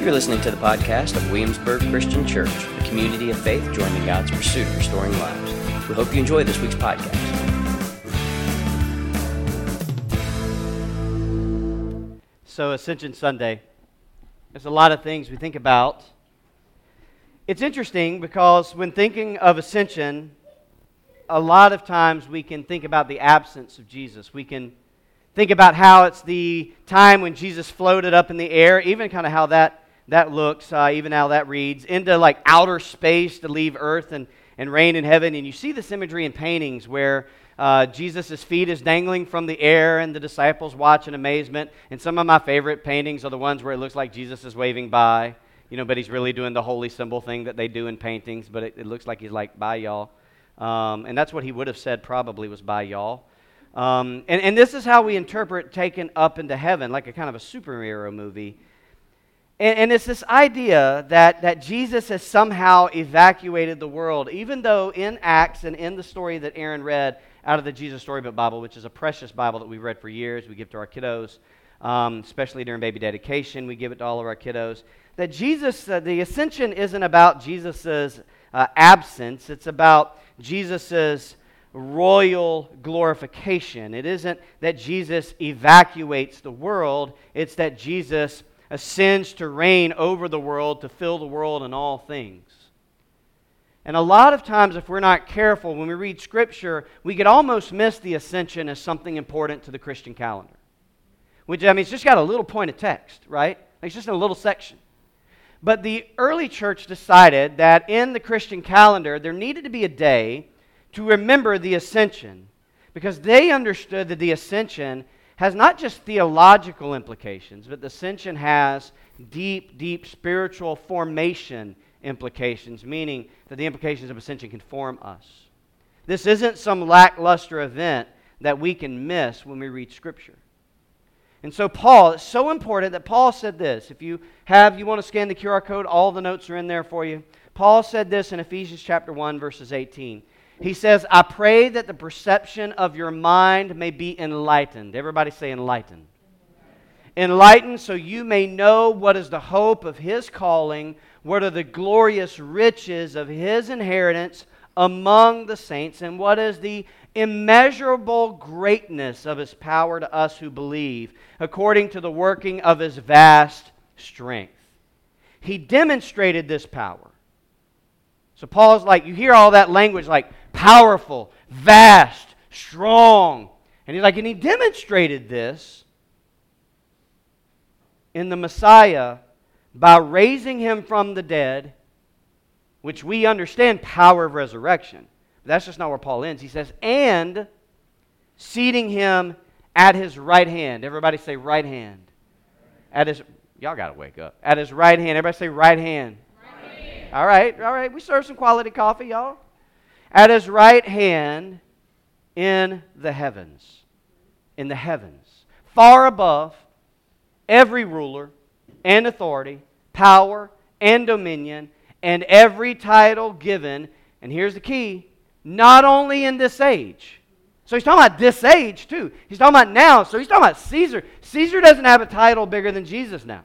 You're listening to the podcast of Williamsburg Christian Church, a community of faith joining God's pursuit of restoring lives. We hope you enjoy this week's podcast. So, Ascension Sunday, there's a lot of things we think about. It's interesting because when thinking of ascension, a lot of times we can think about the absence of Jesus. We can think about how it's the time when Jesus floated up in the air, even kind of how that, that looks, uh, even how that reads, into like outer space to leave earth and, and reign in heaven. And you see this imagery in paintings where uh, Jesus' feet is dangling from the air and the disciples watch in amazement. And some of my favorite paintings are the ones where it looks like Jesus is waving by, you know, but he's really doing the holy symbol thing that they do in paintings, but it, it looks like he's like, bye, y'all. Um, and that's what he would have said probably was by y'all. Um, and, and this is how we interpret taken up into heaven, like a kind of a superhero movie. And, and it's this idea that, that Jesus has somehow evacuated the world, even though in Acts and in the story that Aaron read out of the Jesus Storybook Bible, which is a precious Bible that we've read for years, we give to our kiddos, um, especially during baby dedication, we give it to all of our kiddos, that Jesus, uh, the ascension isn't about Jesus' uh, absence, it's about Jesus' royal glorification. It isn't that Jesus evacuates the world, it's that Jesus ascends to reign over the world, to fill the world in all things. And a lot of times, if we're not careful, when we read Scripture, we could almost miss the ascension as something important to the Christian calendar. Which, I mean, it's just got a little point of text, right? It's just in a little section. But the early church decided that in the Christian calendar, there needed to be a day to remember the ascension because they understood that the ascension has not just theological implications, but the ascension has deep, deep spiritual formation implications, meaning that the implications of ascension can form us. This isn't some lackluster event that we can miss when we read Scripture. And so, Paul, it's so important that Paul said this. If you have, you want to scan the QR code, all the notes are in there for you. Paul said this in Ephesians chapter 1, verses 18. He says, I pray that the perception of your mind may be enlightened. Everybody say enlightened. Enlightened so you may know what is the hope of his calling, what are the glorious riches of his inheritance among the saints, and what is the immeasurable greatness of his power to us who believe, according to the working of his vast strength. He demonstrated this power. So Paul's like, you hear all that language like powerful, vast, strong. And he's like, and he demonstrated this in the Messiah by raising him from the dead, which we understand power of resurrection. That's just not where Paul ends. He says, and seating him at his right hand. Everybody say right hand. At his y'all gotta wake up. At his right hand. Everybody say right hand. Right hand. All right, all right. We serve some quality coffee, y'all at his right hand in the heavens. In the heavens. Far above every ruler and authority, power and dominion, and every title given. And here's the key not only in this age. So he's talking about this age too. He's talking about now. So he's talking about Caesar. Caesar doesn't have a title bigger than Jesus now.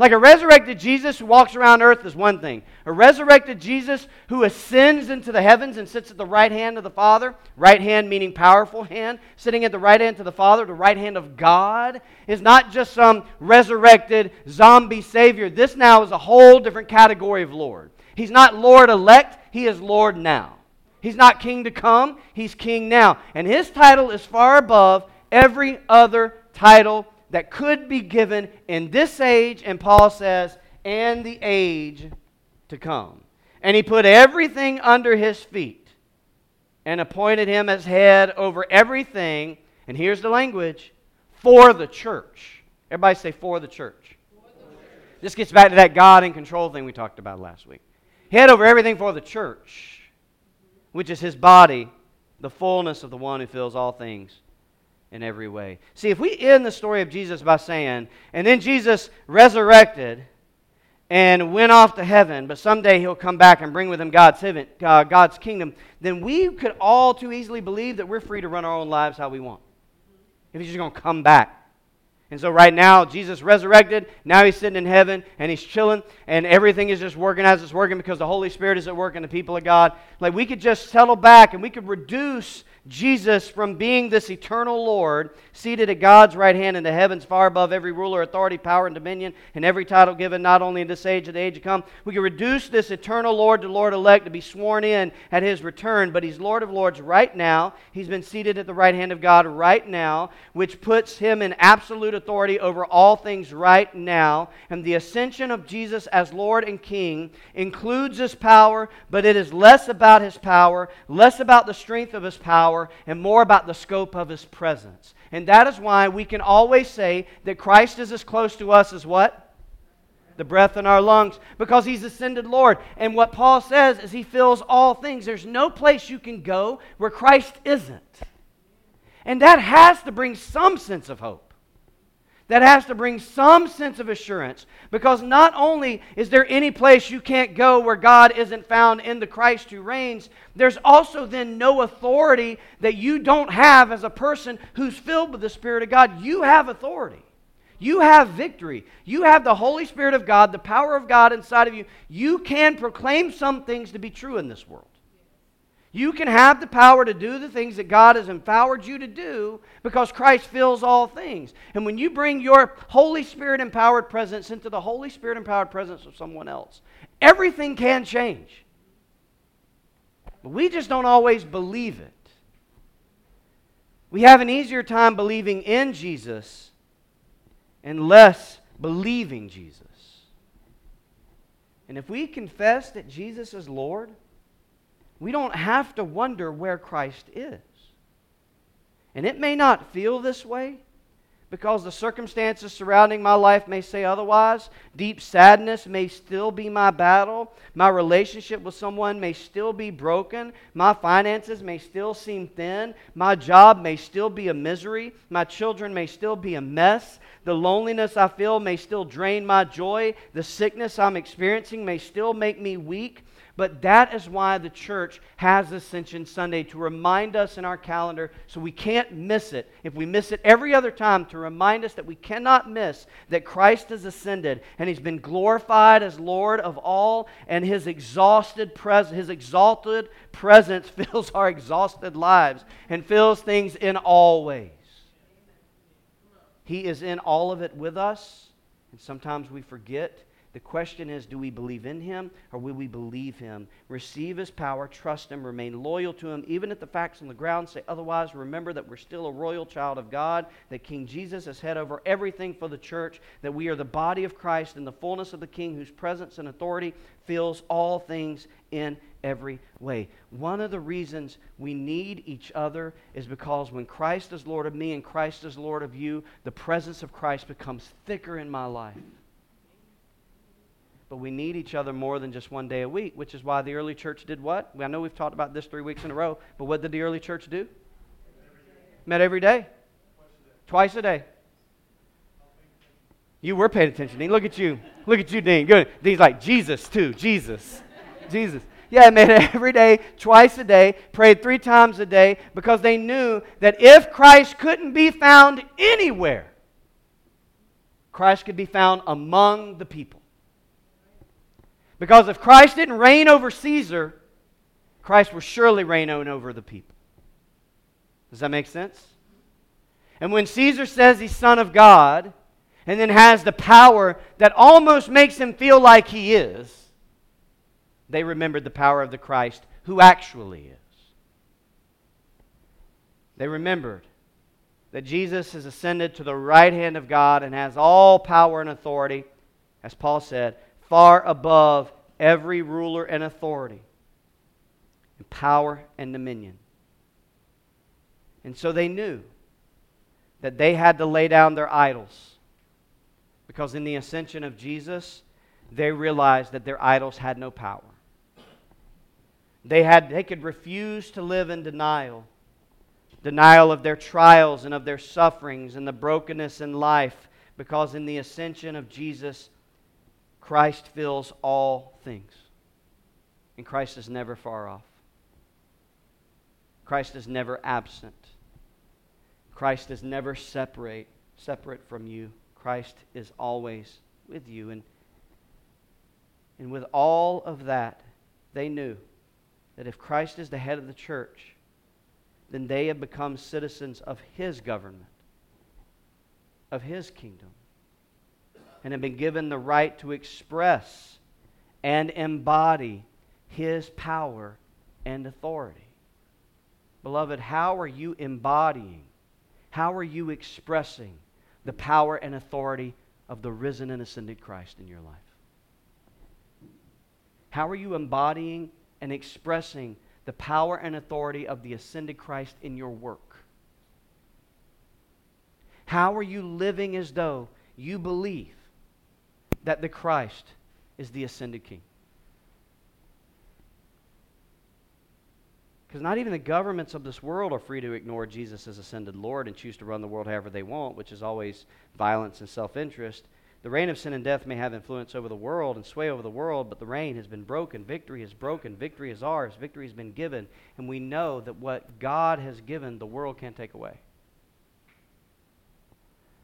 Like a resurrected Jesus who walks around earth is one thing. A resurrected Jesus who ascends into the heavens and sits at the right hand of the Father, right hand meaning powerful hand, sitting at the right hand to the Father, the right hand of God, is not just some resurrected zombie Savior. This now is a whole different category of Lord. He's not Lord elect, He is Lord now. He's not king to come, He's king now. And His title is far above every other title that could be given in this age, and Paul says, and the age to come. And he put everything under his feet and appointed him as head over everything. And here's the language for the church. Everybody say, for the church. This gets back to that God in control thing we talked about last week. Head over everything for the church, which is his body, the fullness of the one who fills all things in every way. See, if we end the story of Jesus by saying, and then Jesus resurrected and went off to heaven, but someday he'll come back and bring with him God's, heaven, uh, God's kingdom, then we could all too easily believe that we're free to run our own lives how we want. If he's just going to come back. And so right now, Jesus resurrected. Now he's sitting in heaven and he's chilling, and everything is just working as it's working because the Holy Spirit is at work in the people of God. Like we could just settle back and we could reduce Jesus from being this eternal Lord, seated at God's right hand in the heavens, far above every ruler, authority, power, and dominion, and every title given not only in this age but the age to come. We can reduce this eternal Lord to Lord elect to be sworn in at his return, but he's Lord of Lords right now. He's been seated at the right hand of God right now, which puts him in absolute authority over all things right now. And the ascension of Jesus as Lord and King includes his power, but it is less about his power, less about the strength of his power power and more about the scope of his presence. And that is why we can always say that Christ is as close to us as what? The breath in our lungs, because he's ascended Lord. And what Paul says is he fills all things. There's no place you can go where Christ isn't. And that has to bring some sense of hope that has to bring some sense of assurance because not only is there any place you can't go where God isn't found in the Christ who reigns, there's also then no authority that you don't have as a person who's filled with the Spirit of God. You have authority. You have victory. You have the Holy Spirit of God, the power of God inside of you. You can proclaim some things to be true in this world. You can have the power to do the things that God has empowered you to do because Christ fills all things. And when you bring your Holy Spirit empowered presence into the Holy Spirit empowered presence of someone else, everything can change. But we just don't always believe it. We have an easier time believing in Jesus and less believing Jesus. And if we confess that Jesus is Lord, we don't have to wonder where Christ is. And it may not feel this way because the circumstances surrounding my life may say otherwise. Deep sadness may still be my battle. My relationship with someone may still be broken. My finances may still seem thin. My job may still be a misery. My children may still be a mess. The loneliness I feel may still drain my joy. The sickness I'm experiencing may still make me weak. But that is why the church has Ascension Sunday to remind us in our calendar so we can't miss it. If we miss it every other time, to remind us that we cannot miss that Christ has ascended and he's been glorified as Lord of all, and his exhausted pres- his exalted presence fills our exhausted lives and fills things in all ways. He is in all of it with us, and sometimes we forget the question is do we believe in him or will we believe him? Receive his power, trust him, remain loyal to him, even if the facts on the ground say otherwise. Remember that we're still a royal child of God, that King Jesus is head over everything for the church, that we are the body of Christ in the fullness of the King whose presence and authority fills all things in every way. One of the reasons we need each other is because when Christ is Lord of me and Christ is Lord of you, the presence of Christ becomes thicker in my life but we need each other more than just one day a week, which is why the early church did what? I know we've talked about this three weeks in a row, but what did the early church do? Met every day. Twice a day. You were paying attention, Dean. Look at you. Look at you, Dean. Good. Dean's like, Jesus, too. Jesus. Jesus. Yeah, I met every day, twice a day, prayed three times a day because they knew that if Christ couldn't be found anywhere, Christ could be found among the people. Because if Christ didn't reign over Caesar, Christ will surely reign over the people. Does that make sense? And when Caesar says he's Son of God, and then has the power that almost makes him feel like he is, they remembered the power of the Christ who actually is. They remembered that Jesus has ascended to the right hand of God and has all power and authority, as Paul said, far above every ruler and authority, and power and dominion. And so they knew that they had to lay down their idols. Because in the ascension of Jesus, they realized that their idols had no power. They, had, they could refuse to live in denial denial of their trials and of their sufferings and the brokenness in life because in the ascension of Jesus, Christ fills all things. And Christ is never far off. Christ is never absent. Christ is never separate, separate from you. Christ is always with you. And, and with all of that, they knew that if Christ is the head of the church, then they have become citizens of his government, of his kingdom, and have been given the right to express and embody his power and authority. Beloved, how are you embodying? How are you expressing the power and authority of the risen and ascended Christ in your life? How are you embodying and expressing the power and authority of the ascended Christ in your work? How are you living as though you believe that the Christ is the ascended King? Because not even the governments of this world are free to ignore Jesus as ascended Lord and choose to run the world however they want, which is always violence and self interest. The reign of sin and death may have influence over the world and sway over the world, but the reign has been broken. Victory is broken. Victory is ours. Victory has been given. And we know that what God has given, the world can't take away.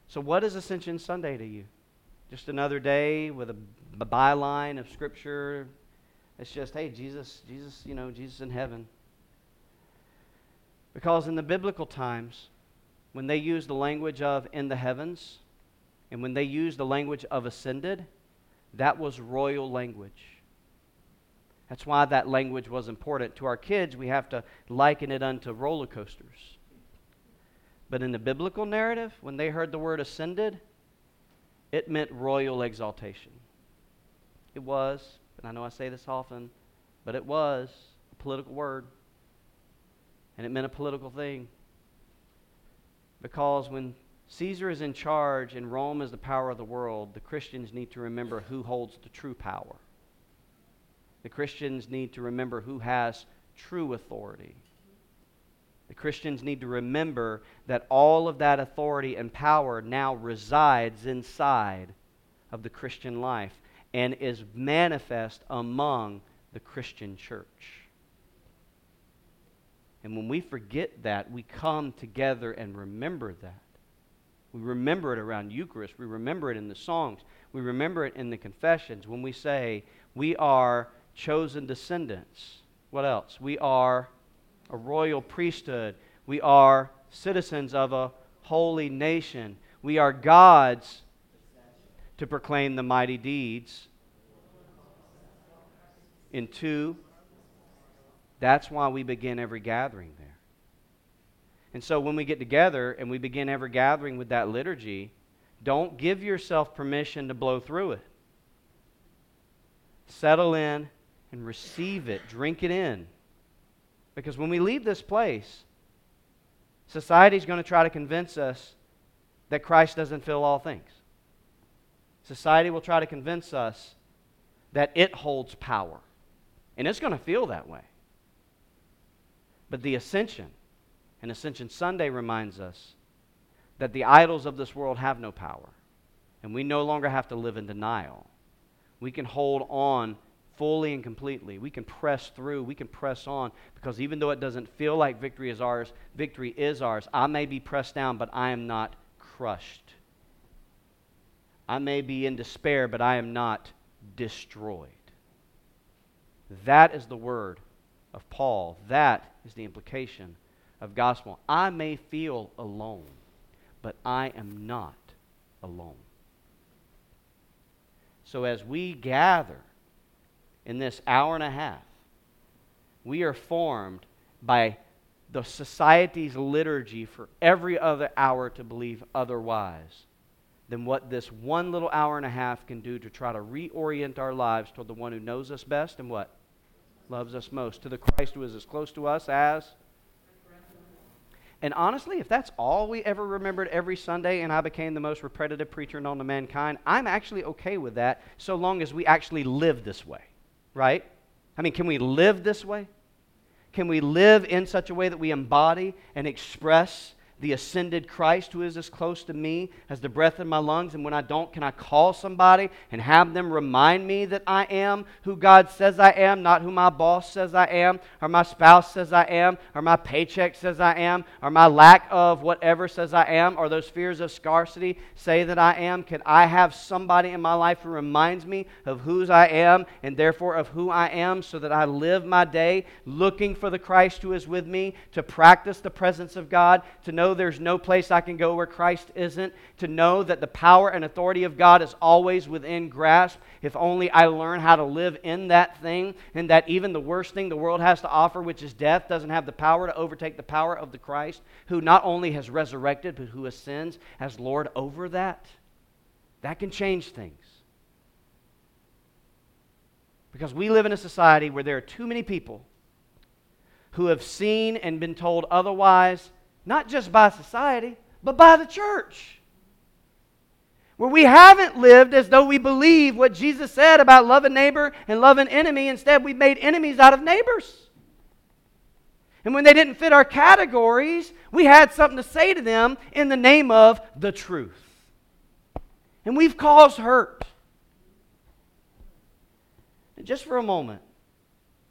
So, what is Ascension Sunday to you? Just another day with a, a byline of Scripture. It's just, hey, Jesus, Jesus, you know, Jesus in heaven. Because in the biblical times, when they used the language of in the heavens, and when they used the language of ascended, that was royal language. That's why that language was important. To our kids, we have to liken it unto roller coasters. But in the biblical narrative, when they heard the word ascended, it meant royal exaltation. It was, and I know I say this often, but it was a political word and it meant a political thing. Because when Caesar is in charge and Rome is the power of the world, the Christians need to remember who holds the true power. The Christians need to remember who has true authority. The Christians need to remember that all of that authority and power now resides inside of the Christian life and is manifest among the Christian church. And when we forget that, we come together and remember that. We remember it around Eucharist. We remember it in the songs. We remember it in the confessions when we say, We are chosen descendants. What else? We are a royal priesthood. We are citizens of a holy nation. We are God's to proclaim the mighty deeds. In two, that's why we begin every gathering there. And so when we get together and we begin every gathering with that liturgy, don't give yourself permission to blow through it. Settle in and receive it, drink it in. Because when we leave this place, society is going to try to convince us that Christ doesn't fill all things. Society will try to convince us that it holds power. And it's going to feel that way. But the ascension, and Ascension Sunday reminds us that the idols of this world have no power. And we no longer have to live in denial. We can hold on fully and completely. We can press through. We can press on because even though it doesn't feel like victory is ours, victory is ours. I may be pressed down, but I am not crushed. I may be in despair, but I am not destroyed. That is the word of Paul. That is the implication of gospel. I may feel alone, but I am not alone. So as we gather in this hour and a half, we are formed by the society's liturgy for every other hour to believe otherwise than what this one little hour and a half can do to try to reorient our lives toward the one who knows us best and what? loves us most, to the Christ who is as close to us as. And honestly, if that's all we ever remembered every Sunday and I became the most repetitive preacher known to mankind, I'm actually okay with that so long as we actually live this way, right? I mean, can we live this way? Can we live in such a way that we embody and express the ascended Christ who is as close to me as the breath in my lungs? And when I don't, can I call somebody and have them remind me that I am who God says I am, not who my boss says I am, or my spouse says I am, or my paycheck says I am, or my lack of whatever says I am, or those fears of scarcity say that I am? Can I have somebody in my life who reminds me of whose I am and therefore of who I am so that I live my day looking for the Christ who is with me, to practice the presence of God, to know know there's no place I can go where Christ isn't, to know that the power and authority of God is always within grasp, if only I learn how to live in that thing, and that even the worst thing the world has to offer, which is death, doesn't have the power to overtake the power of the Christ, who not only has resurrected, but who ascends as Lord over that. That can change things. Because we live in a society where there are too many people who have seen and been told otherwise not just by society, but by the church. Where we haven't lived as though we believe what Jesus said about loving neighbor and loving enemy. Instead, we've made enemies out of neighbors. And when they didn't fit our categories, we had something to say to them in the name of the truth. And we've caused hurt. And just for a moment,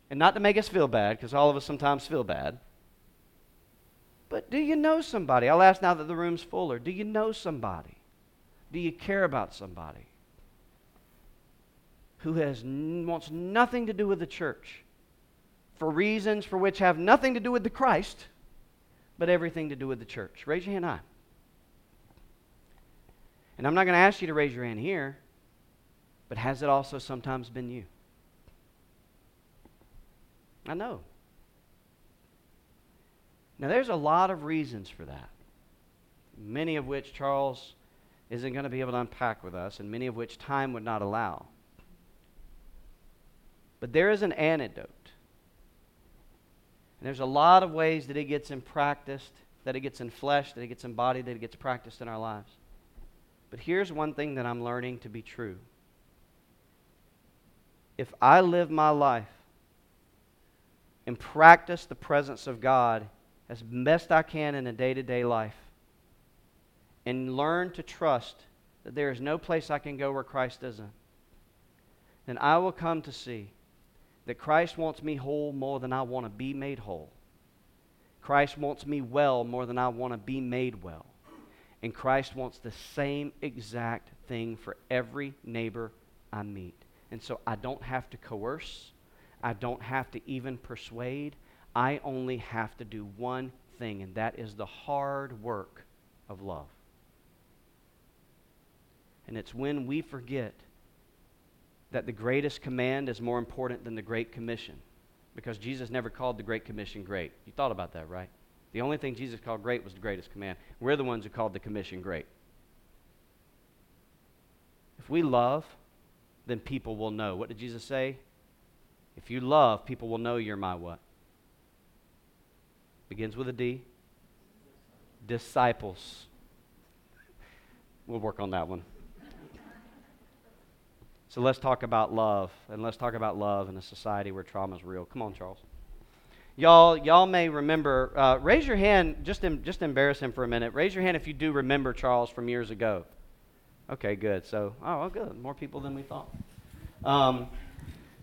and not to make us feel bad, because all of us sometimes feel bad, but do you know somebody? I'll ask now that the room's fuller. Do you know somebody? Do you care about somebody who has wants nothing to do with the church for reasons for which have nothing to do with the Christ, but everything to do with the church? Raise your hand high. And I'm not going to ask you to raise your hand here, but has it also sometimes been you? I know. Now, there's a lot of reasons for that, many of which Charles isn't going to be able to unpack with us, and many of which time would not allow. But there is an antidote. And there's a lot of ways that it gets in practiced, that it gets in flesh, that it gets embodied, that it gets practiced in our lives. But here's one thing that I'm learning to be true. If I live my life and practice the presence of God as best I can in a day to day life and learn to trust that there is no place I can go where Christ isn't, then I will come to see that Christ wants me whole more than I want to be made whole. Christ wants me well more than I want to be made well. And Christ wants the same exact thing for every neighbor I meet. And so I don't have to coerce. I don't have to even persuade. I only have to do one thing, and that is the hard work of love. And it's when we forget that the greatest command is more important than the Great Commission. Because Jesus never called the Great Commission great. You thought about that, right? The only thing Jesus called great was the greatest command. We're the ones who called the commission great. If we love, then people will know. What did Jesus say? If you love, people will know you're my what? Begins with a D. Disciples. We'll work on that one. So let's talk about love, and let's talk about love in a society where trauma is real. Come on, Charles. Y'all, y'all may remember. Uh, raise your hand. Just, em, just embarrass him for a minute. Raise your hand if you do remember Charles from years ago. Okay, good. So, oh, well, good. More people than we thought. Um,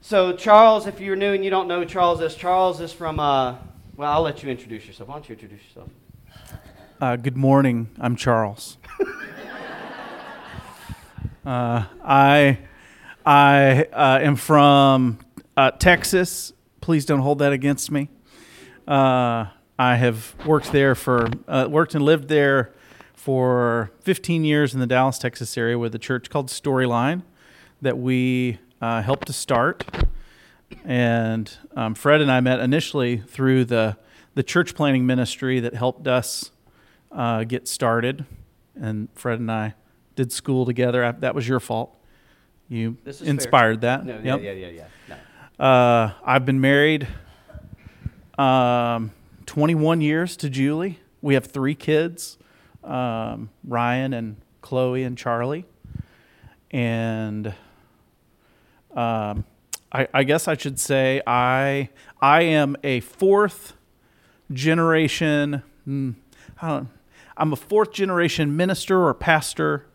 so, Charles, if you're new and you don't know Charles is, Charles is from uh, well, I'll let you introduce yourself. Why don't you introduce yourself? Uh, good morning. I'm Charles. uh, I I uh, am from uh, Texas. Please don't hold that against me. Uh, I have worked there for uh, worked and lived there for 15 years in the Dallas, Texas area with a church called Storyline that we helped to start. And um, Fred and I met initially through the, the church planning ministry that helped us uh, get started. And Fred and I did school together. That was your fault. You inspired fair. that. No, yep. Yeah, yeah, yeah, yeah. No. Uh, I've been married um, 21 years to Julie. We have three kids um, Ryan and Chloe and Charlie. And um, I, I guess I should say I I am a fourth generation. Hmm, I'm a fourth generation minister or pastor,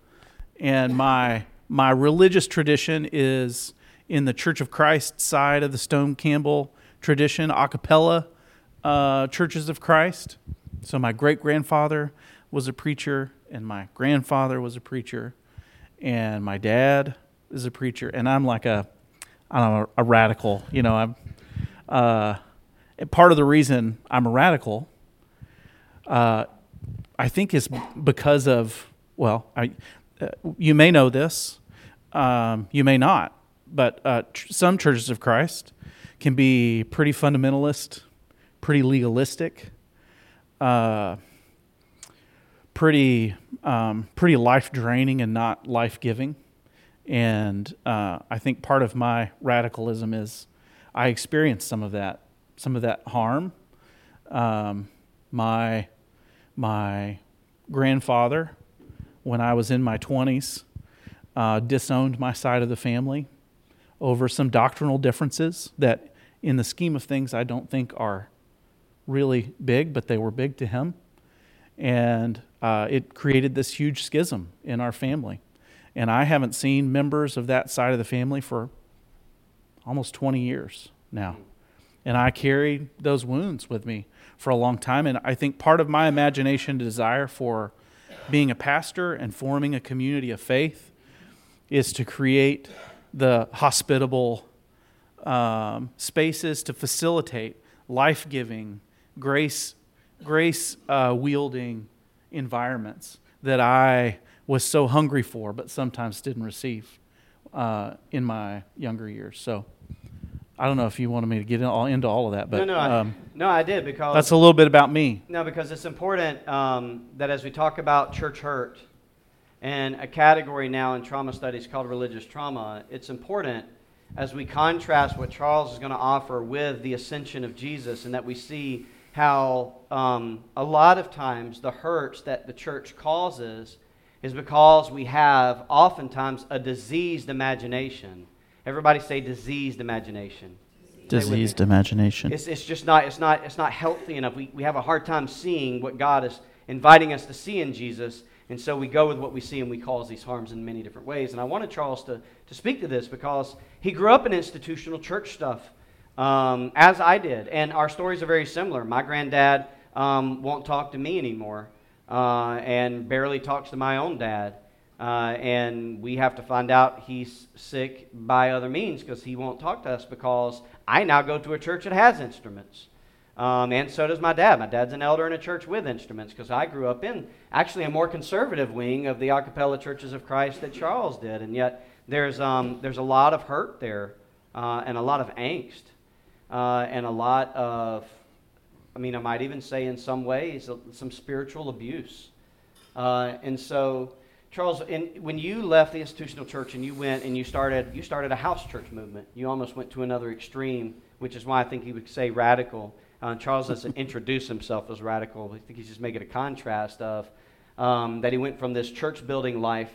and my my religious tradition is in the Church of Christ side of the Stone Campbell tradition, a cappella uh, churches of Christ. So my great grandfather was a preacher, and my grandfather was a preacher, and my dad is a preacher, and I'm like a, I don't know, a radical. You know, I'm. Uh, part of the reason I'm a radical, uh, I think, is because of well, I, uh, you may know this, um, you may not, but uh, tr- some churches of Christ can be pretty fundamentalist, pretty legalistic, uh, pretty um, pretty life draining and not life giving. And uh, I think part of my radicalism is I experienced some of that, some of that harm. Um, my my grandfather, when I was in my twenties, uh, disowned my side of the family over some doctrinal differences that, in the scheme of things, I don't think are really big, but they were big to him. And uh, it created this huge schism in our family. And I haven't seen members of that side of the family for almost 20 years now. And I carried those wounds with me for a long time. And I think part of my imagination desire for being a pastor and forming a community of faith is to create the hospitable um, spaces to facilitate life giving, grace, grace uh, wielding environments that I was so hungry for, but sometimes didn't receive uh, in my younger years. So I don't know if you wanted me to get in all, into all of that, but no, no, I, um, no, I did because that's a little bit about me. No, because it's important um, that as we talk about church hurt and a category now in trauma studies called religious trauma, it's important as we contrast what Charles is going to offer with the ascension of Jesus and that we see how um, a lot of times the hurts that the church causes is because we have oftentimes a diseased imagination. Everybody say diseased imagination. Diseased imagination. It's, it's just not, it's not, it's not healthy enough. We, we have a hard time seeing what God is inviting us to see in Jesus. And so we go with what we see and we cause these harms in many different ways. And I wanted Charles to, to speak to this because he grew up in institutional church stuff, um, as I did. And our stories are very similar. My granddad um, won't talk to me anymore uh, and barely talks to my own dad. Uh, and we have to find out he's sick by other means because he won't talk to us because I now go to a church that has instruments. Um, and so does my dad. My dad's an elder in a church with instruments because I grew up in actually a more conservative wing of the a cappella churches of Christ that Charles did. And yet there's, um, there's a lot of hurt there uh, and a lot of angst uh, and a lot of, I mean, I might even say in some ways, some spiritual abuse. Uh, and so, Charles, in, when you left the institutional church and you went and you started, you started a house church movement, you almost went to another extreme, which is why I think he would say radical. Uh, Charles doesn't introduce himself as radical. I think he's just making a contrast of um, that he went from this church building life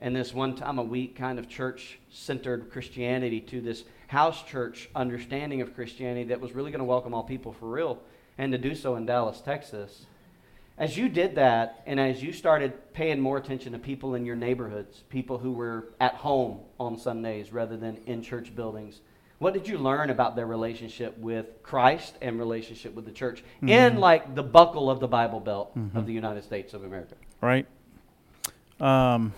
and this one time a week kind of church centered Christianity to this house church understanding of Christianity that was really going to welcome all people for real and to do so in Dallas, Texas. As you did that, and as you started paying more attention to people in your neighborhoods, people who were at home on Sundays rather than in church buildings, what did you learn about their relationship with Christ and relationship with the church mm-hmm. in like the buckle of the Bible Belt mm-hmm. of the United States of America? Right. Um,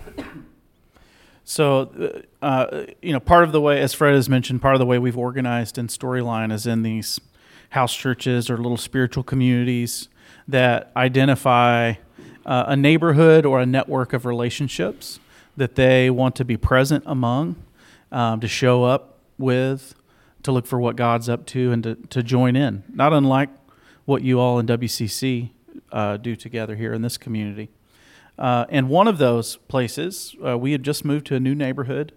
so, uh, uh, you know, part of the way, as Fred has mentioned, part of the way we've organized in Storyline is in these house churches or little spiritual communities that identify uh, a neighborhood or a network of relationships that they want to be present among, um, to show up with, to look for what God's up to, and to, to join in. Not unlike what you all in WCC uh, do together here in this community. Uh, and one of those places, uh, we had just moved to a new neighborhood,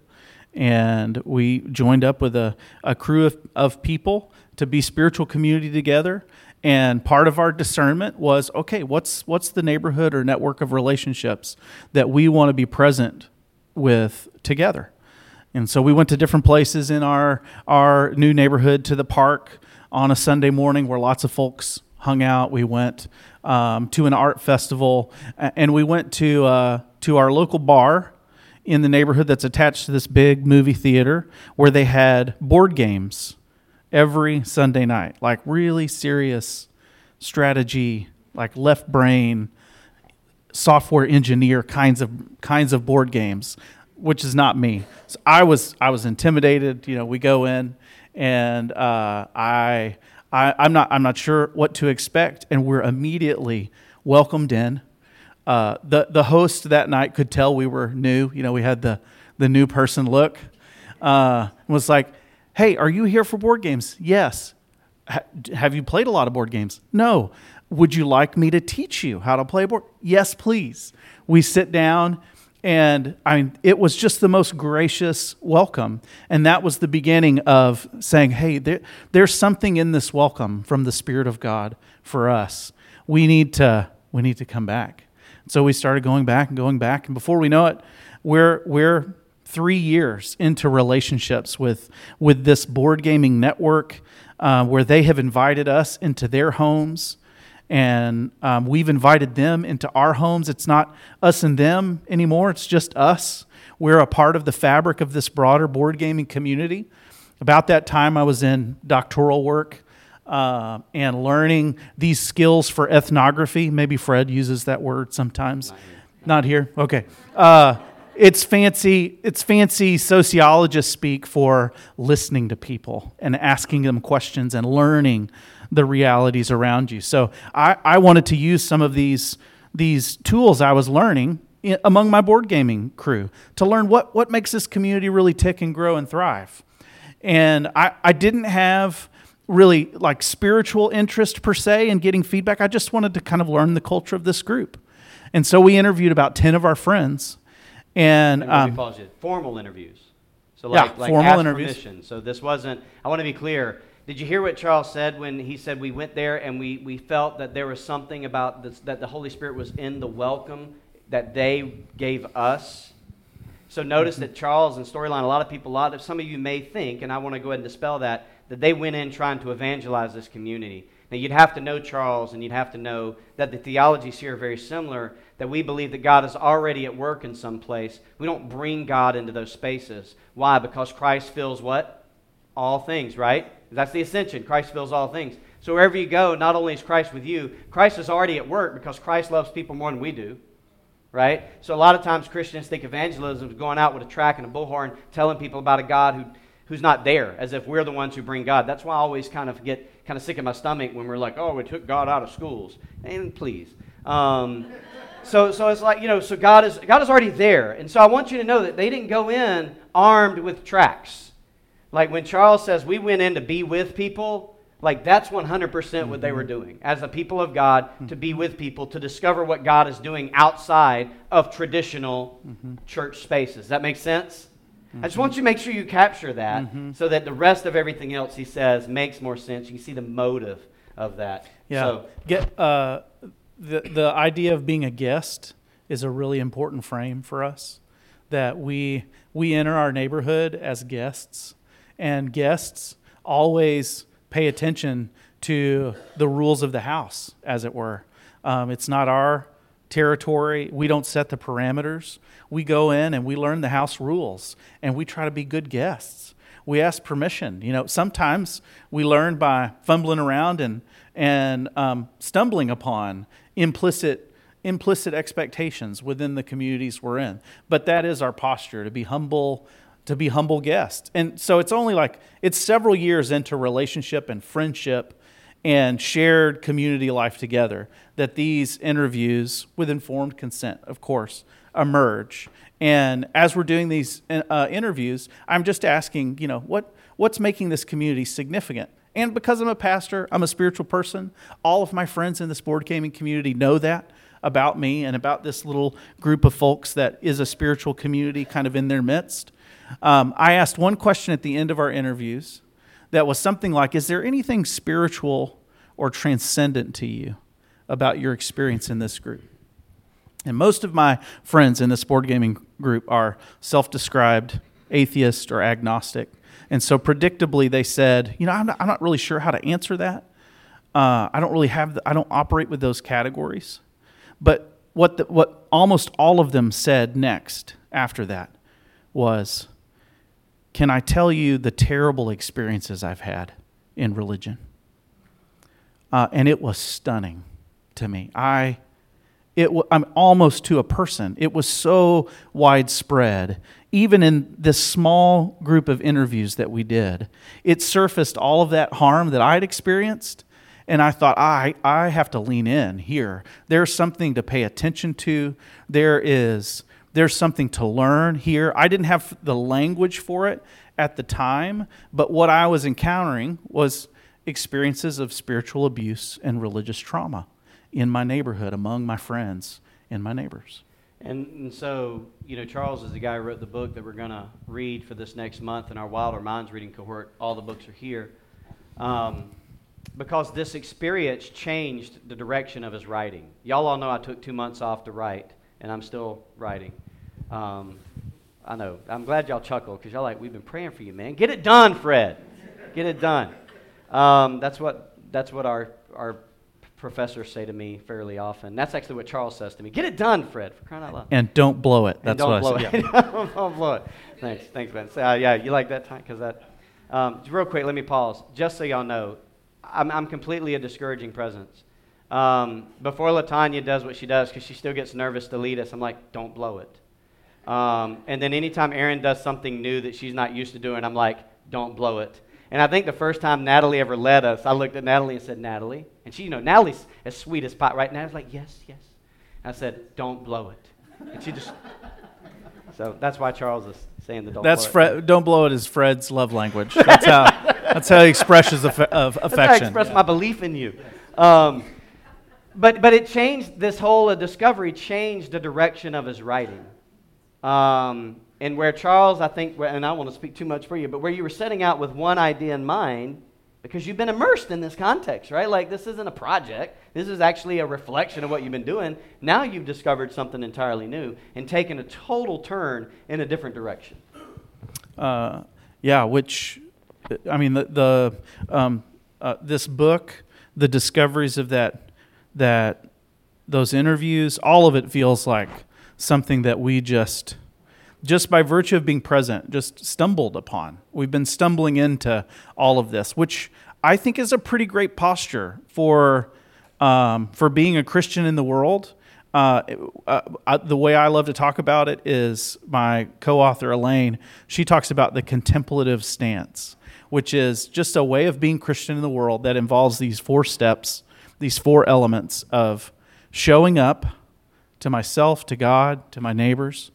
and we joined up with a, a crew of, of people to be spiritual community together. And part of our discernment was okay, what's, what's the neighborhood or network of relationships that we want to be present with together? And so we went to different places in our, our new neighborhood to the park on a Sunday morning where lots of folks hung out. We went um, to an art festival, and we went to uh, to our local bar in the neighborhood that's attached to this big movie theater where they had board games every Sunday night, like really serious strategy, like left brain software engineer kinds of kinds of board games, which is not me. So I was I was intimidated. You know, we go in and uh, I, I I'm not I'm not sure what to expect, and we're immediately welcomed in. Uh, the the host that night could tell we were new. You know, we had the the new person look. Uh, was like, "Hey, are you here for board games?" Yes. have you played a lot of board games? No. Would you like me to teach you how to play board? Yes, please. We sit down and I mean, it was just the most gracious welcome. And that was the beginning of saying, hey, there, there's something in this welcome from the Spirit of God for us. We need to, we need to come back. So we started going back and going back. And before we know it, we're, we're three years into relationships with, with this board gaming network uh, where they have invited us into their homes and um, we've invited them into our homes. It's not us and them anymore, it's just us. We're a part of the fabric of this broader board gaming community. About that time, I was in doctoral work uh, and learning these skills for ethnography. Maybe Fred uses that word sometimes. Not here. Not here? Okay. Uh, it's fancy. It's fancy sociologist speak for listening to people and asking them questions and learning the realities around you. So I, I wanted to use some of these, these tools I was learning in, among my board gaming crew to learn what, what makes this community really tick and grow and thrive. And I, I didn't have really like spiritual interest per se in getting feedback. I just wanted to kind of learn the culture of this group. And so we interviewed about 10 of our friends. And, um, formal interviews. So like, yeah, like formal interviews. Permission. So this wasn't, I want to be clear, did you hear what Charles said when he said we went there and we, we felt that there was something about this, that the Holy Spirit was in the welcome that they gave us? So notice that Charles and Storyline, a lot of people, a lot of some of you may think, and I want to go ahead and dispel that, that they went in trying to evangelize this community. Now you'd have to know Charles, and you'd have to know that the theologies here are very similar. That we believe that God is already at work in some place. We don't bring God into those spaces. Why? Because Christ fills what? All things, right? That's the ascension. Christ fills all things. So wherever you go, not only is Christ with you, Christ is already at work because Christ loves people more than we do. Right? So a lot of times Christians think evangelism is going out with a track and a bullhorn telling people about a God who, who's not there, as if we're the ones who bring God. That's why I always kind of get kind of sick in my stomach when we're like, oh, we took God out of schools. And please. Um, so, so it's like, you know, so God is, God is already there. And so I want you to know that they didn't go in armed with tracks. Like when Charles says we went in to be with people, like that's 100% what they were mm-hmm. doing as a people of God to be with people, to discover what God is doing outside of traditional mm-hmm. church spaces. That makes sense? Mm-hmm. I just want you to make sure you capture that mm-hmm. so that the rest of everything else he says makes more sense. You can see the motive of that. Yeah. So, Get, uh, the, the idea of being a guest is a really important frame for us. That we, we enter our neighborhood as guests and guests always pay attention to the rules of the house, as it were. Um, it's not our territory. We don't set the parameters. We go in and we learn the house rules and we try to be good guests. We ask permission. You know, sometimes we learn by fumbling around and, and um, stumbling upon implicit implicit expectations within the communities we're in. But that is our posture to be humble, to be humble guests. And so it's only like it's several years into relationship and friendship and shared community life together that these interviews, with informed consent, of course, emerge. And as we're doing these uh, interviews, I'm just asking, you know, what, what's making this community significant? And because I'm a pastor, I'm a spiritual person, all of my friends in this board gaming community know that about me and about this little group of folks that is a spiritual community kind of in their midst. Um, I asked one question at the end of our interviews that was something like Is there anything spiritual or transcendent to you about your experience in this group? And most of my friends in this board gaming group are self described atheist or agnostic. And so, predictably, they said, You know, I'm not, I'm not really sure how to answer that. uh, I don't really have, the, I don't operate with those categories. But what, the, what almost all of them said next after that was, Can I tell you the terrible experiences I've had in religion? Uh, and it was stunning to me. I, it, w- I'm almost to a person. It was so widespread. Even in this small group of interviews that we did, it surfaced all of that harm that I'd experienced. And I thought, I, I have to lean in here. There's something to pay attention to. There is there's something to learn here. I didn't have the language for it at the time, but what I was encountering was experiences of spiritual abuse and religious trauma in my neighborhood, among my friends and my neighbors. And, and so, you know, Charles is the guy who wrote the book that we're going to read for this next month in our Wilder Minds reading cohort. All the books are here. Um, because this experience changed the direction of his writing. Y'all all know I took two months off to write, and I'm still writing. Um, I know. I'm glad y'all chuckle because y'all like, we've been praying for you, man. Get it done, Fred. Get it done. Um, that's what that's what our our professors say to me fairly often. That's actually what Charles says to me. Get it done, Fred, for crying out loud. And don't blow it. That's don't what blow I said. it. don't blow it. Thanks, thanks, Ben. So, uh, yeah, you like that time because that. Um, real quick, let me pause. Just so y'all know, I'm, I'm completely a discouraging presence. Um, before Latanya does what she does, because she still gets nervous to lead us, I'm like, don't blow it. Um, and then anytime Erin does something new that she's not used to doing, I'm like, don't blow it. And I think the first time Natalie ever led us, I looked at Natalie and said, Natalie. And she, you know, Natalie's as sweet as pie, right? now. Natalie's like, yes, yes. I said, don't blow it. And she just. so that's why Charles is saying the don't That's blow Fred. Don't blow it is Fred's love language. That's how. that's how he expresses aff- of That's how I affection. express my belief in you. Um, but, but it changed, this whole uh, discovery changed the direction of his writing. Um, and where Charles, I think, and I want to speak too much for you, but where you were setting out with one idea in mind, because you've been immersed in this context, right? Like this isn't a project. This is actually a reflection of what you've been doing. Now you've discovered something entirely new and taken a total turn in a different direction. Uh, yeah, which, I mean, the, the um, uh, this book, the discoveries of that, that those interviews, all of it feels like something that we just, just by virtue of being present, just stumbled upon. We've been stumbling into all of this, which I think is a pretty great posture for, um, for being a Christian in the world. Uh, uh, I, the way I love to talk about it is my co author, Elaine, she talks about the contemplative stance, which is just a way of being Christian in the world that involves these four steps, these four elements of showing up to myself, to God, to my neighbors,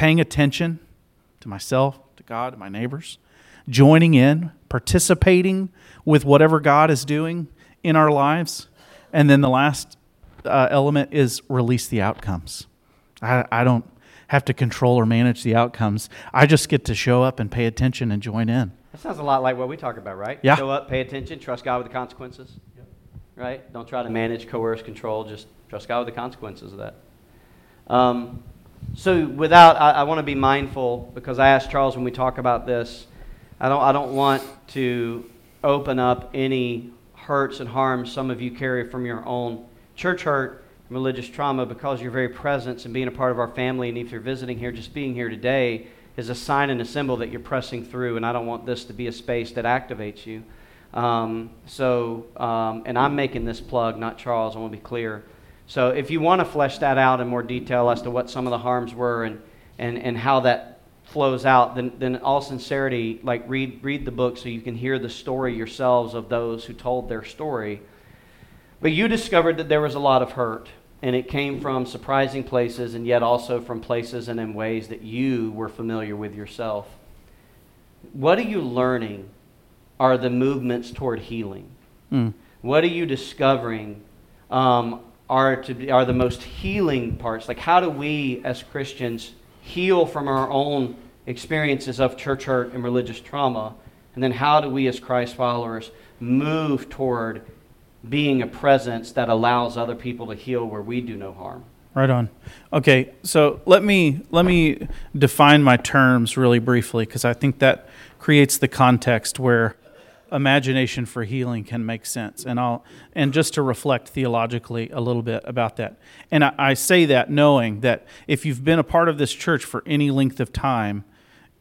paying attention to myself, to God, to my neighbors, joining in, participating with whatever God is doing in our lives. And then the last uh, element is release the outcomes. I, I don't have to control or manage the outcomes. I just get to show up and pay attention and join in. That sounds a lot like what we talk about, right? Yeah. Show up, pay attention, trust God with the consequences. Right? Don't try to manage, coerce, control. Just trust God with the consequences of that. Um, so, without, I, I want to be mindful because I asked Charles when we talk about this. I don't, I don't want to open up any hurts and harms some of you carry from your own church hurt, religious trauma, because your very presence and being a part of our family, and if you're visiting here, just being here today is a sign and a symbol that you're pressing through, and I don't want this to be a space that activates you. Um, so, um, and I'm making this plug, not Charles, I want to be clear. So, if you want to flesh that out in more detail as to what some of the harms were and, and, and how that flows out, then, then all sincerity, like read, read the book so you can hear the story yourselves of those who told their story. But you discovered that there was a lot of hurt, and it came from surprising places, and yet also from places and in ways that you were familiar with yourself. What are you learning are the movements toward healing? Mm. What are you discovering um, are, to be, are the most healing parts? Like, how do we as Christians heal from our own experiences of church hurt and religious trauma? And then, how do we as Christ followers move toward being a presence that allows other people to heal where we do no harm? Right on. Okay, so let me let me define my terms really briefly because I think that creates the context where imagination for healing can make sense. And I'll and just to reflect theologically a little bit about that. And I, I, say that knowing that if you've been a part of this church for any length of time,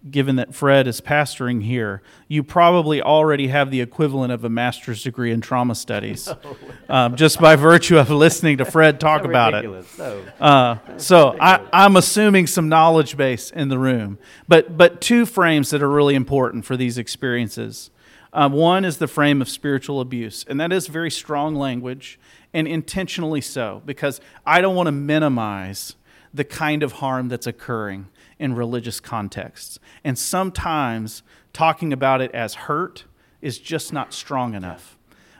given that Fred is pastoring here, you probably already have the equivalent of a master's degree in trauma studies, um, just by virtue of listening to Fred talk so about it. So, uh, so I, I'm assuming some knowledge base in the room. But, but two frames that are really important for these experiences. Um, one is the frame of spiritual abuse, and that is very strong language, and intentionally so, because I don't want to minimize the kind of harm that's occurring in religious contexts. And sometimes talking about it as hurt is just not strong enough.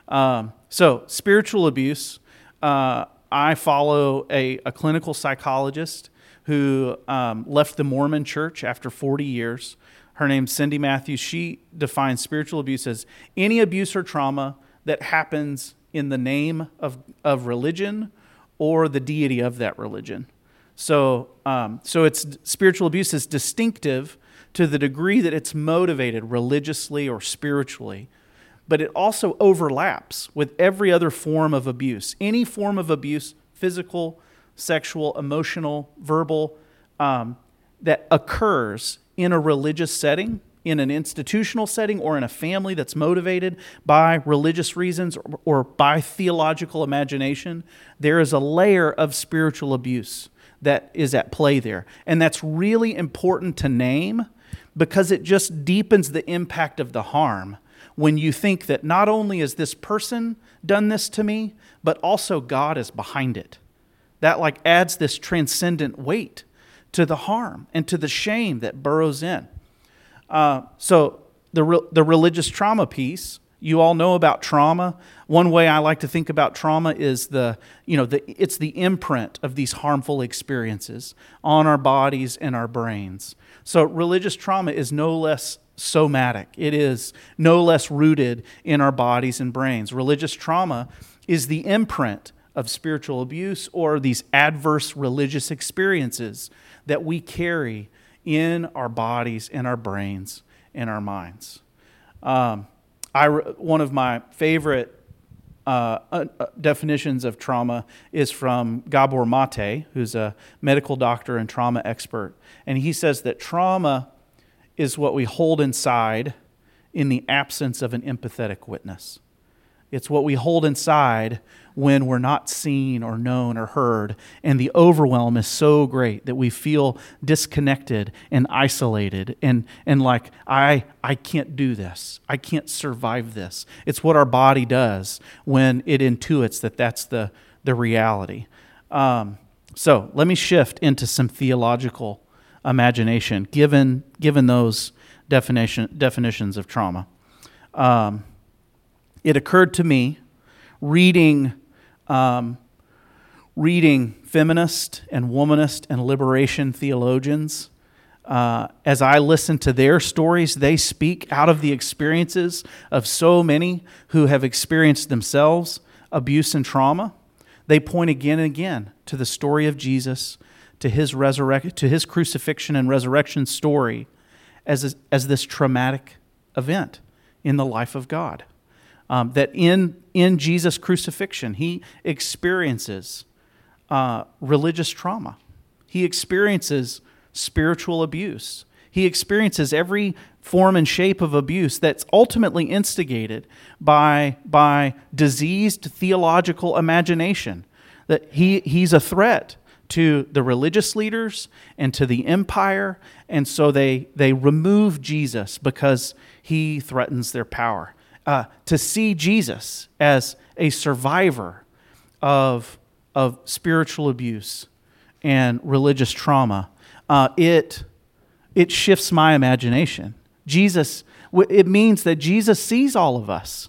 Um, so, spiritual abuse, uh, I follow a, a, clinical psychologist who um, left the Mormon church after 40 years. Her name's Cindy Matthews. She defines spiritual abuse as any abuse or trauma that happens in the name of, of religion or the deity of that religion. So, um, so it's spiritual abuse is distinctive to the degree that it's motivated religiously or spiritually, but it also overlaps with every other form of abuse. Any form of abuse, physical, sexual, emotional, verbal, um, that occurs in a religious setting, in an institutional setting, or in a family that's motivated by religious reasons or, or by theological imagination, there is a layer of spiritual abuse that is at play there. And that's really important to name because it just deepens the impact of the harm when you think that not only has this person done this to me, but also God is behind it. That like adds this transcendent weight to the harm and to the shame that burrows in. Uh, so the, re- the religious trauma piece you all know about trauma. One way I like to think about trauma is the, you know, the, it's the imprint of these harmful experiences on our bodies and our brains. So religious trauma is no less somatic. It is no less rooted in our bodies and brains. Religious trauma is the imprint of spiritual abuse or these adverse religious experiences that we carry in our bodies in our brains in our minds. Um, I, one of my favorite uh, uh, definitions of trauma is from Gabor Mate, who's a medical doctor and trauma expert. And he says that trauma is what we hold inside in the absence of an empathetic witness. It's what we hold inside when we're not seen or known or heard. And the overwhelm is so great that we feel disconnected and isolated and, and like, I, I can't do this. I can't survive this. It's what our body does when it intuits that that's the, the reality. Um, so let me shift into some theological imagination given, given those definition, definitions of trauma. Um, it occurred to me reading um, reading feminist and womanist and liberation theologians. Uh, as I listen to their stories, they speak out of the experiences of so many who have experienced themselves abuse and trauma. They point again and again to the story of Jesus, to his resurrection, to his crucifixion and resurrection story, as as this traumatic event in the life of God um, that in, in Jesus' crucifixion, he experiences uh, religious trauma. He experiences spiritual abuse. He experiences every form and shape of abuse that's ultimately instigated by, by diseased theological imagination. That he, he's a threat to the religious leaders and to the empire, and so they, they remove Jesus because he threatens their power uh, to see Jesus as a survivor of, of spiritual abuse and religious trauma, uh, it, it shifts my imagination. Jesus, it means that Jesus sees all of us.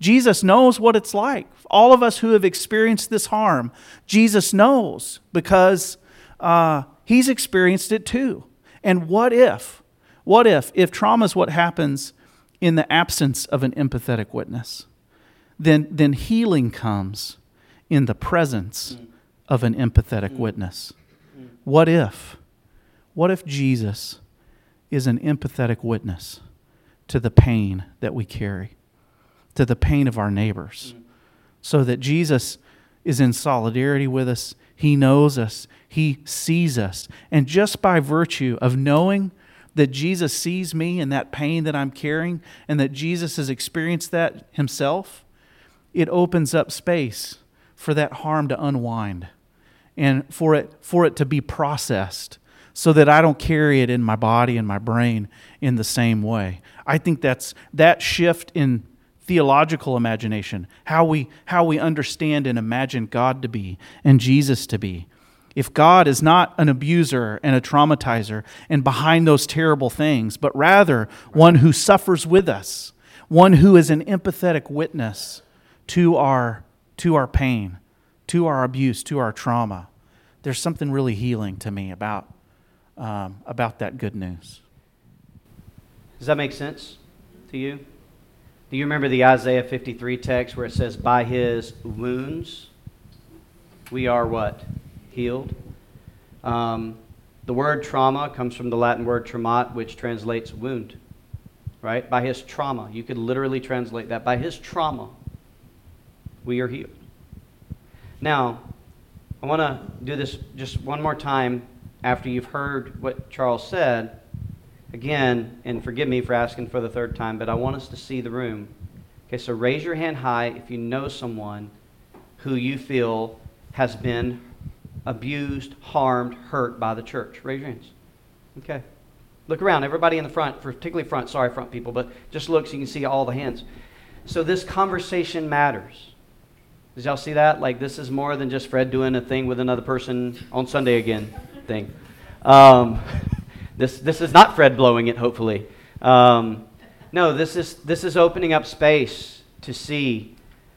Jesus knows what it's like. All of us who have experienced this harm, Jesus knows because uh, he's experienced it too. And what if? What if, if trauma is what happens in the absence of an empathetic witness, then, then healing comes in the presence mm. of an empathetic mm. witness. Mm. What if? What if Jesus is an empathetic witness to the pain that we carry? to the pain of our neighbors. So that Jesus is in solidarity with us. He knows us. He sees us. And just by virtue of knowing that Jesus sees me and that pain that I'm carrying, and that Jesus has experienced that himself, it opens up space for that harm to unwind and for it, for it to be processed so that I don't carry it in my body and my brain in the same way. I think that's that shift in theological imagination, how we, how we understand and imagine God to be and Jesus to be. If God is not an abuser and a traumatizer and behind those terrible things, but rather one who suffers with us, one who is an empathetic witness to our, to our pain, to our abuse, to our trauma, there's something really healing to me about, um, about that good news. Does that make sense to you? Do you remember the Isaiah 53 text where it says, By his wounds we are what? Healed. Um, the word trauma comes from the Latin word traumat, which translates wound, right? By his trauma. You could literally translate that. By his trauma, we are healed. Now, I want to do this just one more time after you've heard what Charles said again, and forgive me for asking for the third time, but I want us to see the room. Okay, so raise your hand high if you know someone who you feel has been abused, harmed, hurt by the church. Raise your hands. Okay. Look around, everybody in the front, particularly front, sorry, front people, but just look so you can see all the hands. So this conversation matters. Did y'all see that? Like, this is more than just Fred doing a thing with another person on Sunday again thing. Um, This, this is not Fred blowing it, hopefully. Um, no, this is, this is opening up space to see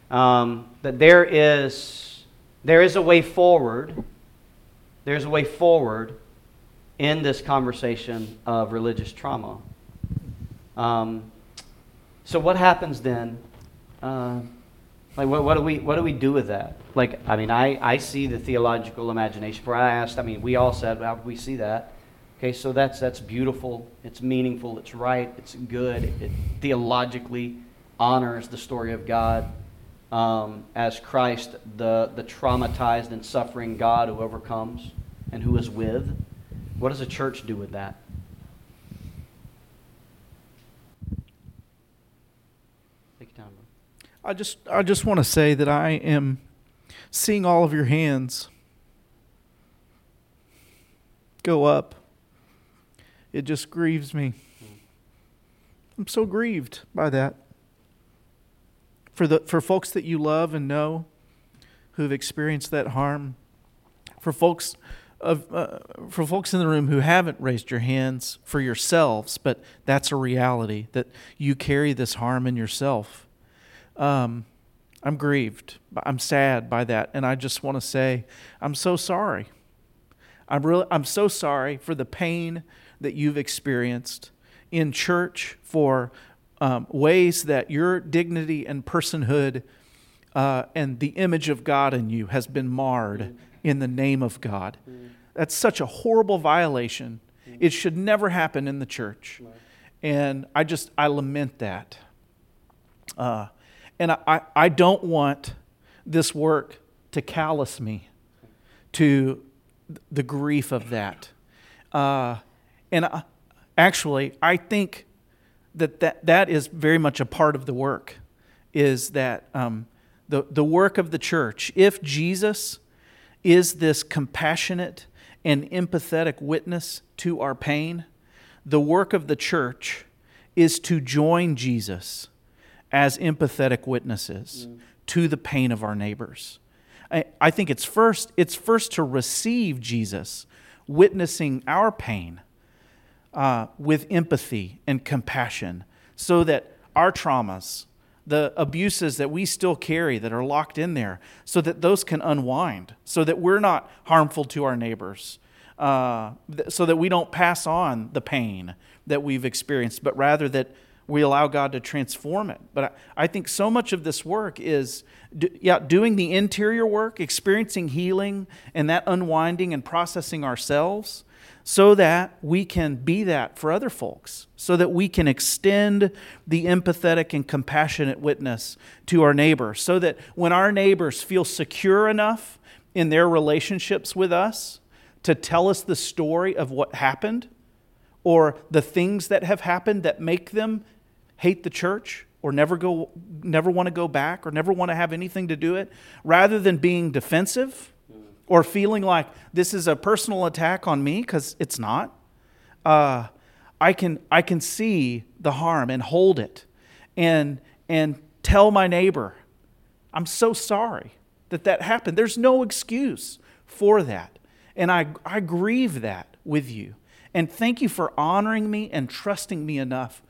um, that there is, there is a way forward. There's a way forward in this conversation of religious trauma. Um, so, what happens then? Uh, like, what, what, do we, what do we do with that? Like, I mean, I, I see the theological imagination. For I asked, I mean, we all said, how do we see that? Okay, so that's, that's beautiful, it's meaningful, it's right, it's good, it theologically honors the story of God um, as Christ, the, the traumatized and suffering God who overcomes and who is with. What does a church do with that? Take your time. I just, I just want to say that I am seeing all of your hands go up it just grieves me. I'm so grieved by that. For, the, for folks that you love and know who've experienced that harm, for folks, of, uh, for folks in the room who haven't raised your hands for yourselves, but that's a reality that you carry this harm in yourself. Um, I'm grieved. I'm sad by that. And I just want to say, I'm so sorry. I'm, really, I'm so sorry for the pain that you've experienced in church, for um, ways that your dignity and personhood uh, and the image of God in you has been marred in the name of God. That's such a horrible violation. It should never happen in the church. And I just, I lament that. Uh, and I, I don't want this work to callous me to the grief of that. Uh, and I, actually, I think that, that that is very much a part of the work, is that um, the, the work of the church, if Jesus is this compassionate and empathetic witness to our pain, the work of the church is to join Jesus as empathetic witnesses mm. to the pain of our neighbors. I, I think it's first, it's first to receive Jesus witnessing our pain uh, with empathy and compassion so that our traumas, the abuses that we still carry that are locked in there, so that those can unwind, so that we're not harmful to our neighbors, uh, th- so that we don't pass on the pain that we've experienced, but rather that we allow God to transform it. But I, I think so much of this work is do, yeah, doing the interior work, experiencing healing and that unwinding and processing ourselves so that we can be that for other folks, so that we can extend the empathetic and compassionate witness to our neighbors, so that when our neighbors feel secure enough in their relationships with us to tell us the story of what happened or the things that have happened that make them hate the church or never go never want to go back or never want to have anything to do it rather than being defensive or feeling like this is a personal attack on me because it's not. Uh, I can I can see the harm and hold it, and and tell my neighbor, I'm so sorry that that happened. There's no excuse for that, and I I grieve that with you, and thank you for honoring me and trusting me enough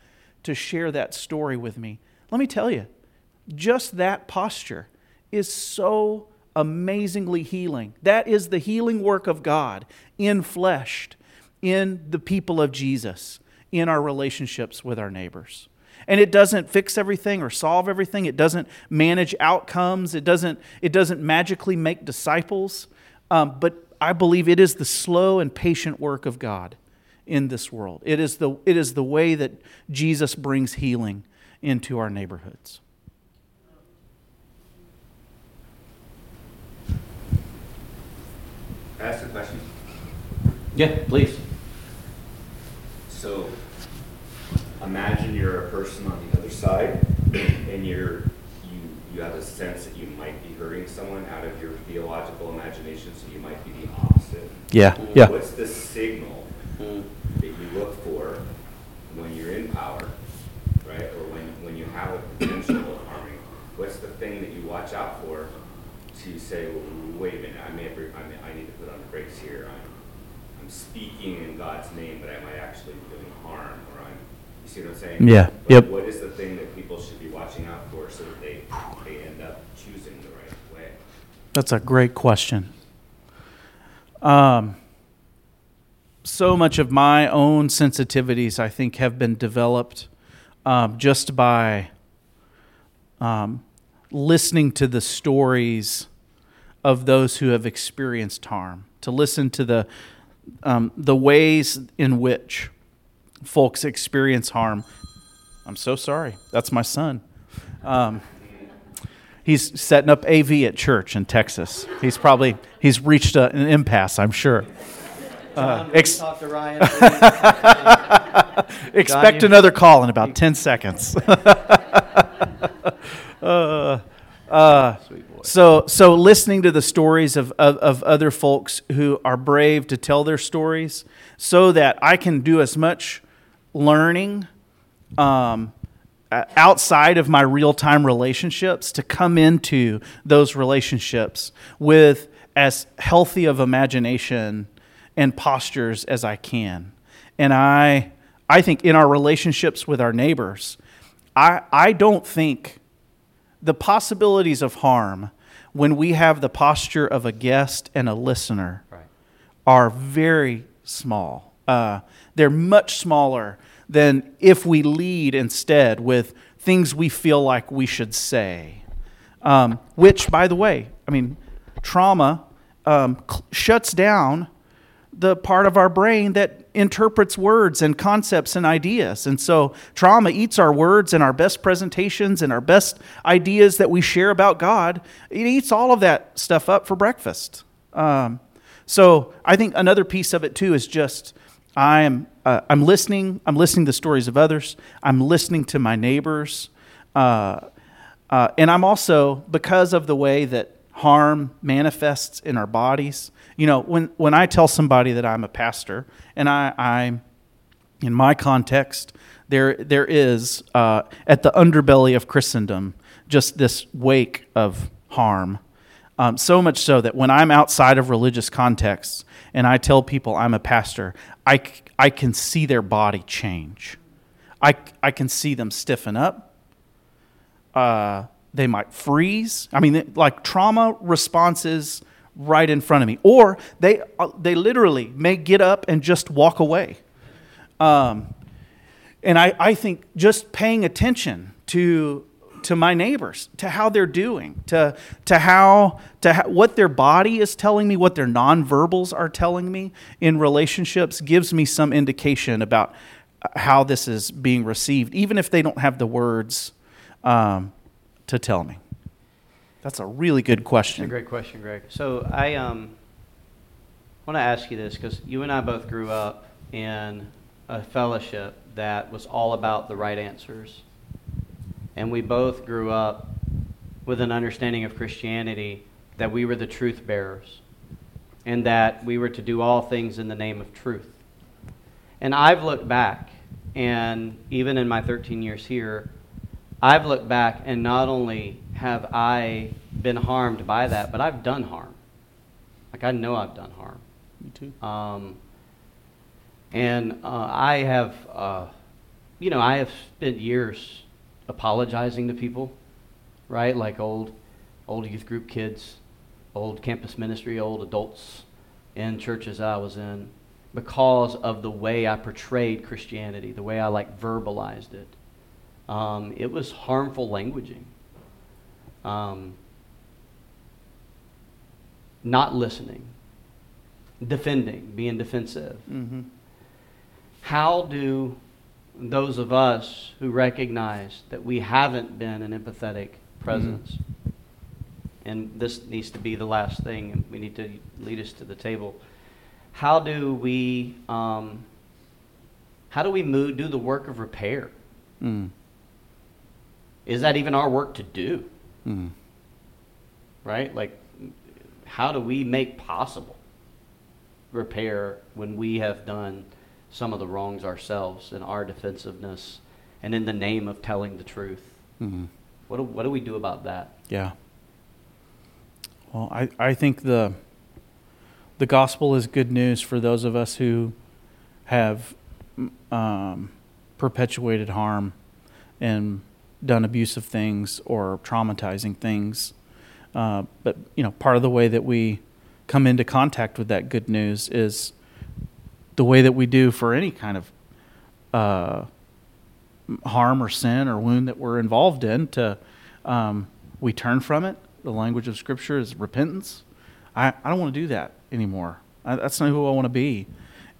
to share that story with me. Let me tell you, just that posture is so amazingly healing. That is the healing work of God in fleshed in the people of Jesus, in our relationships with our neighbors. And it doesn't fix everything or solve everything. It doesn't manage outcomes. It doesn't, it doesn't magically make disciples. Um, but I believe it is the slow and patient work of God in this world. It is the, it is the way that Jesus brings healing into our neighborhoods. ask a question? Yeah, please. So, imagine you're a person on the other side, and you're you you have a sense that you might be hurting someone out of your theological imagination, so you might be the opposite. Yeah, yeah. What's the signal Mm. that you look for when you're in power, right? Or when when you have a potential of harming? What's the thing that you watch out for to say, well, wait a minute, I may have, I, may, I need to put on the brakes here. I'm, I'm speaking in God's name, but I might actually be doing harm, or I'm, you see what I'm saying? Yeah, But yep. What is the thing that people should be watching out for so that they, they end up choosing the right way? That's a great question. Um, so much of my own sensitivities, I think, have been developed um, just by um, listening to the stories of those who have experienced harm, to listen to the, um, the ways in which folks experience harm. I'm so sorry. That's my son. Um, he's setting up AV at church in Texas. He's probably he's reached a, an impasse, I'm sure. Will ex- talk to Ryan. Expect another call in about 10 seconds. uh, uh, so, so listening to the stories of, of, of other folks who are brave to tell their stories so that I can do as much learning um, outside of my real time relationships to come into those relationships with as healthy of imagination and postures as I can. And I, I think in our relationships with our neighbors, I, I don't think the possibilities of harm when we have the posture of a guest and a listener Right. are very small. Uh, they're much smaller than if we lead instead with things we feel like we should say. Um, which, by the way, I mean, trauma um, cl- shuts down the part of our brain that interprets words and concepts and ideas. And so trauma eats our words and our best presentations and our best ideas that we share about God. It eats all of that stuff up for breakfast. Um, so I think another piece of it too is just I am uh, I'm listening. I'm listening to the stories of others. I'm listening to my neighbors, uh, uh, and I'm also because of the way that harm manifests in our bodies. You know, when when I tell somebody that I'm a pastor, and I, I'm in my context, there there is uh, at the underbelly of Christendom just this wake of harm. Um, so much so that when I'm outside of religious contexts and I tell people I'm a pastor, I, I can see their body change. I, I can see them stiffen up. Uh, they might freeze. I mean, like trauma responses right in front of me. Or they, uh, they literally may get up and just walk away. Um, and I, I think just paying attention to to my neighbors, to how they're doing, to, to, how, to what their body is telling me, what their nonverbals are telling me in relationships, gives me some indication about how this is being received, even if they don't have the words um, to tell me. That's a really good question. That's a great question, Greg. So I um, want to ask you this because you and I both grew up in a fellowship that was all about the right answers and we both grew up with an understanding of Christianity that we were the truth bearers and that we were to do all things in the name of truth. And I've looked back, and even in my 13 years here, I've looked back and not only have I been harmed by that, but I've done harm. Like I know I've done harm. Me too. Um, and uh, I have, uh, you know, I have spent years apologizing to people, right? Like old, old youth group kids, old campus ministry, old adults in churches I was in, because of the way I portrayed Christianity, the way I like verbalized it. Um, it was harmful languaging. Um, not listening, defending, being defensive. Mm-hmm. How do those of us who recognize that we haven't been an empathetic presence. Mm-hmm. And this needs to be the last thing, and we need to lead us to the table. How do we, um, how do we move, do the work of repair? Mm. Is that even our work to do? Mm. Right? Like, how do we make possible repair when we have done some of the wrongs ourselves in our defensiveness and in the name of telling the truth. Mm-hmm. What, do, what do we do about that? Yeah. Well, I, I think the, the gospel is good news for those of us who have um, perpetuated harm and done abusive things or traumatizing things. Uh, but you know, part of the way that we come into contact with that good news is the way that we do for any kind of uh, harm or sin or wound that we're involved in to um, we turn from it. The language of scripture is repentance. I, I don't want to do that anymore. I, that's not who i want to be.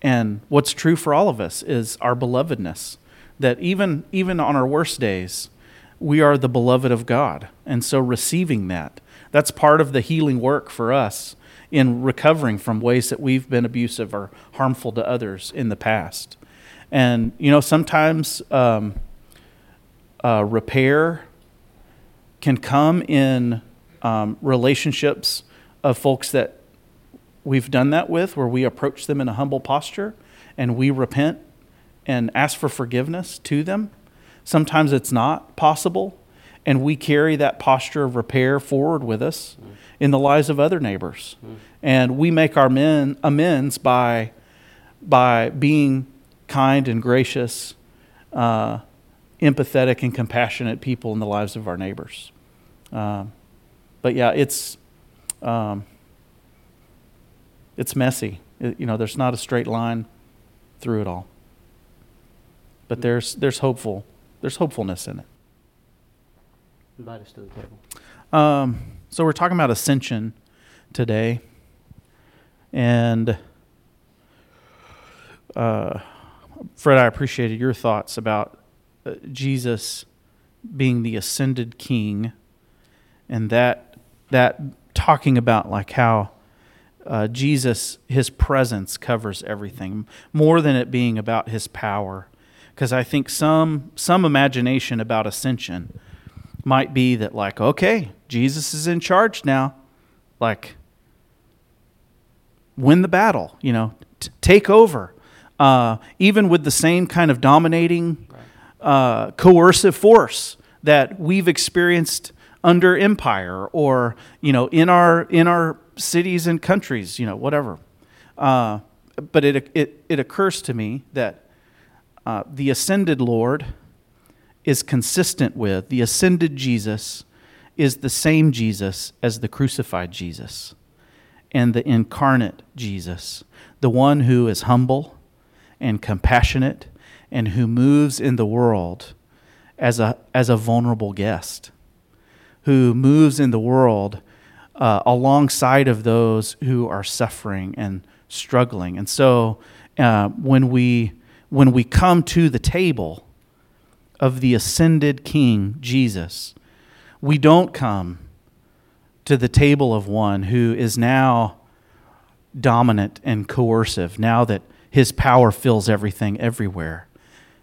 And what's true for all of us is our belovedness that even even on our worst days we are the beloved of god and so receiving that that's part of the healing work for us in recovering from ways that we've been abusive or harmful to others in the past. And, you know, sometimes um, uh, repair can come in um, relationships of folks that we've done that with, where we approach them in a humble posture and we repent and ask for forgiveness to them. Sometimes it's not possible, and we carry that posture of repair forward with us. Mm in the lives of other neighbors. Mm. And we make our men amends by, by being kind and gracious, uh, empathetic and compassionate people in the lives of our neighbors. Um, but yeah, it's, um, it's messy. It, you know, there's not a straight line through it all. But hmm. there's, there's hopeful, there's hopefulness in it. Invite us to the table. Um, so we're talking about ascension today, and uh, Fred, I appreciated your thoughts about uh, Jesus being the ascended King, and that that talking about like how uh, Jesus, His presence covers everything more than it being about His power, because I think some some imagination about ascension might be that like okay jesus is in charge now. Like win the battle you know t- take over. Uh, even with the same kind of dominating uh, coercive force that we've experienced under empire or you know in our in our cities and countries you know whatever. Uh, but it, it it occurs to me that uh, the ascended lord is consistent with the ascended Jesus is the same Jesus as the crucified Jesus and the incarnate Jesus, the one who is humble and compassionate and who moves in the world as a, as a vulnerable guest. who moves in the world uh, alongside of those who are suffering and struggling. And so uh, when, we, when we come to the table of the ascended King, Jesus, we don't come to the table of one who is now dominant and coercive, now that his power fills everything everywhere.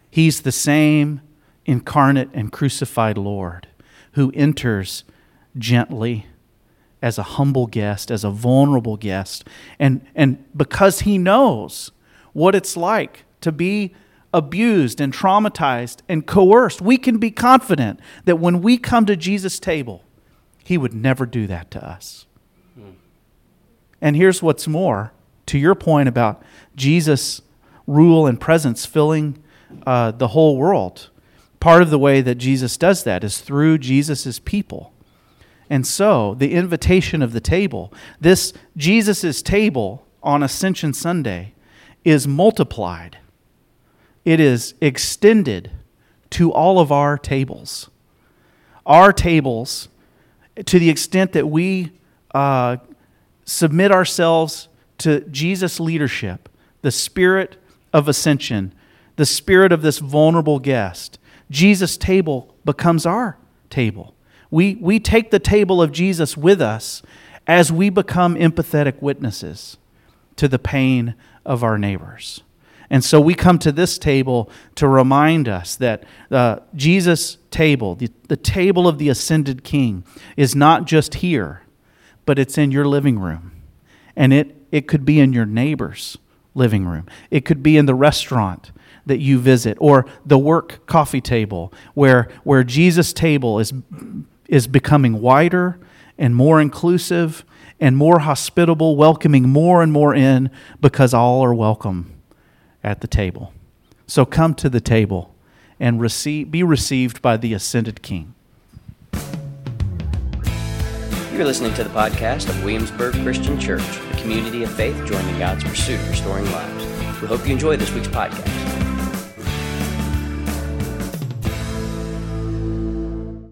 He's the same incarnate and crucified Lord who enters gently as a humble guest, as a vulnerable guest. And, and because he knows what it's like to be abused and traumatized and coerced, we can be confident that when we come to Jesus' table, he would never do that to us. And here's what's more to your point about Jesus' rule and presence filling uh, the whole world. Part of the way that Jesus does that is through Jesus' people. And so, the invitation of the table, this Jesus' table on Ascension Sunday, is multiplied. It is extended to all of our tables. Our tables, to the extent that we uh, submit ourselves to Jesus' leadership, the spirit of ascension, the spirit of this vulnerable guest, Jesus' table becomes our table. We, we take the table of Jesus with us as we become empathetic witnesses to the pain of our neighbors. And so we come to this table to remind us that uh, Jesus' table, the, the table of the ascended King, is not just here, but it's in your living room. And it, it could be in your neighbor's living room, it could be in the restaurant that you visit, or the work coffee table, where, where Jesus' table is is becoming wider and more inclusive and more hospitable, welcoming more and more in because all are welcome at the table. So come to the table and receive, be received by the ascended King. You're listening to the podcast of Williamsburg Christian Church, a community of faith joining God's pursuit of restoring lives. We hope you enjoy this week's podcast.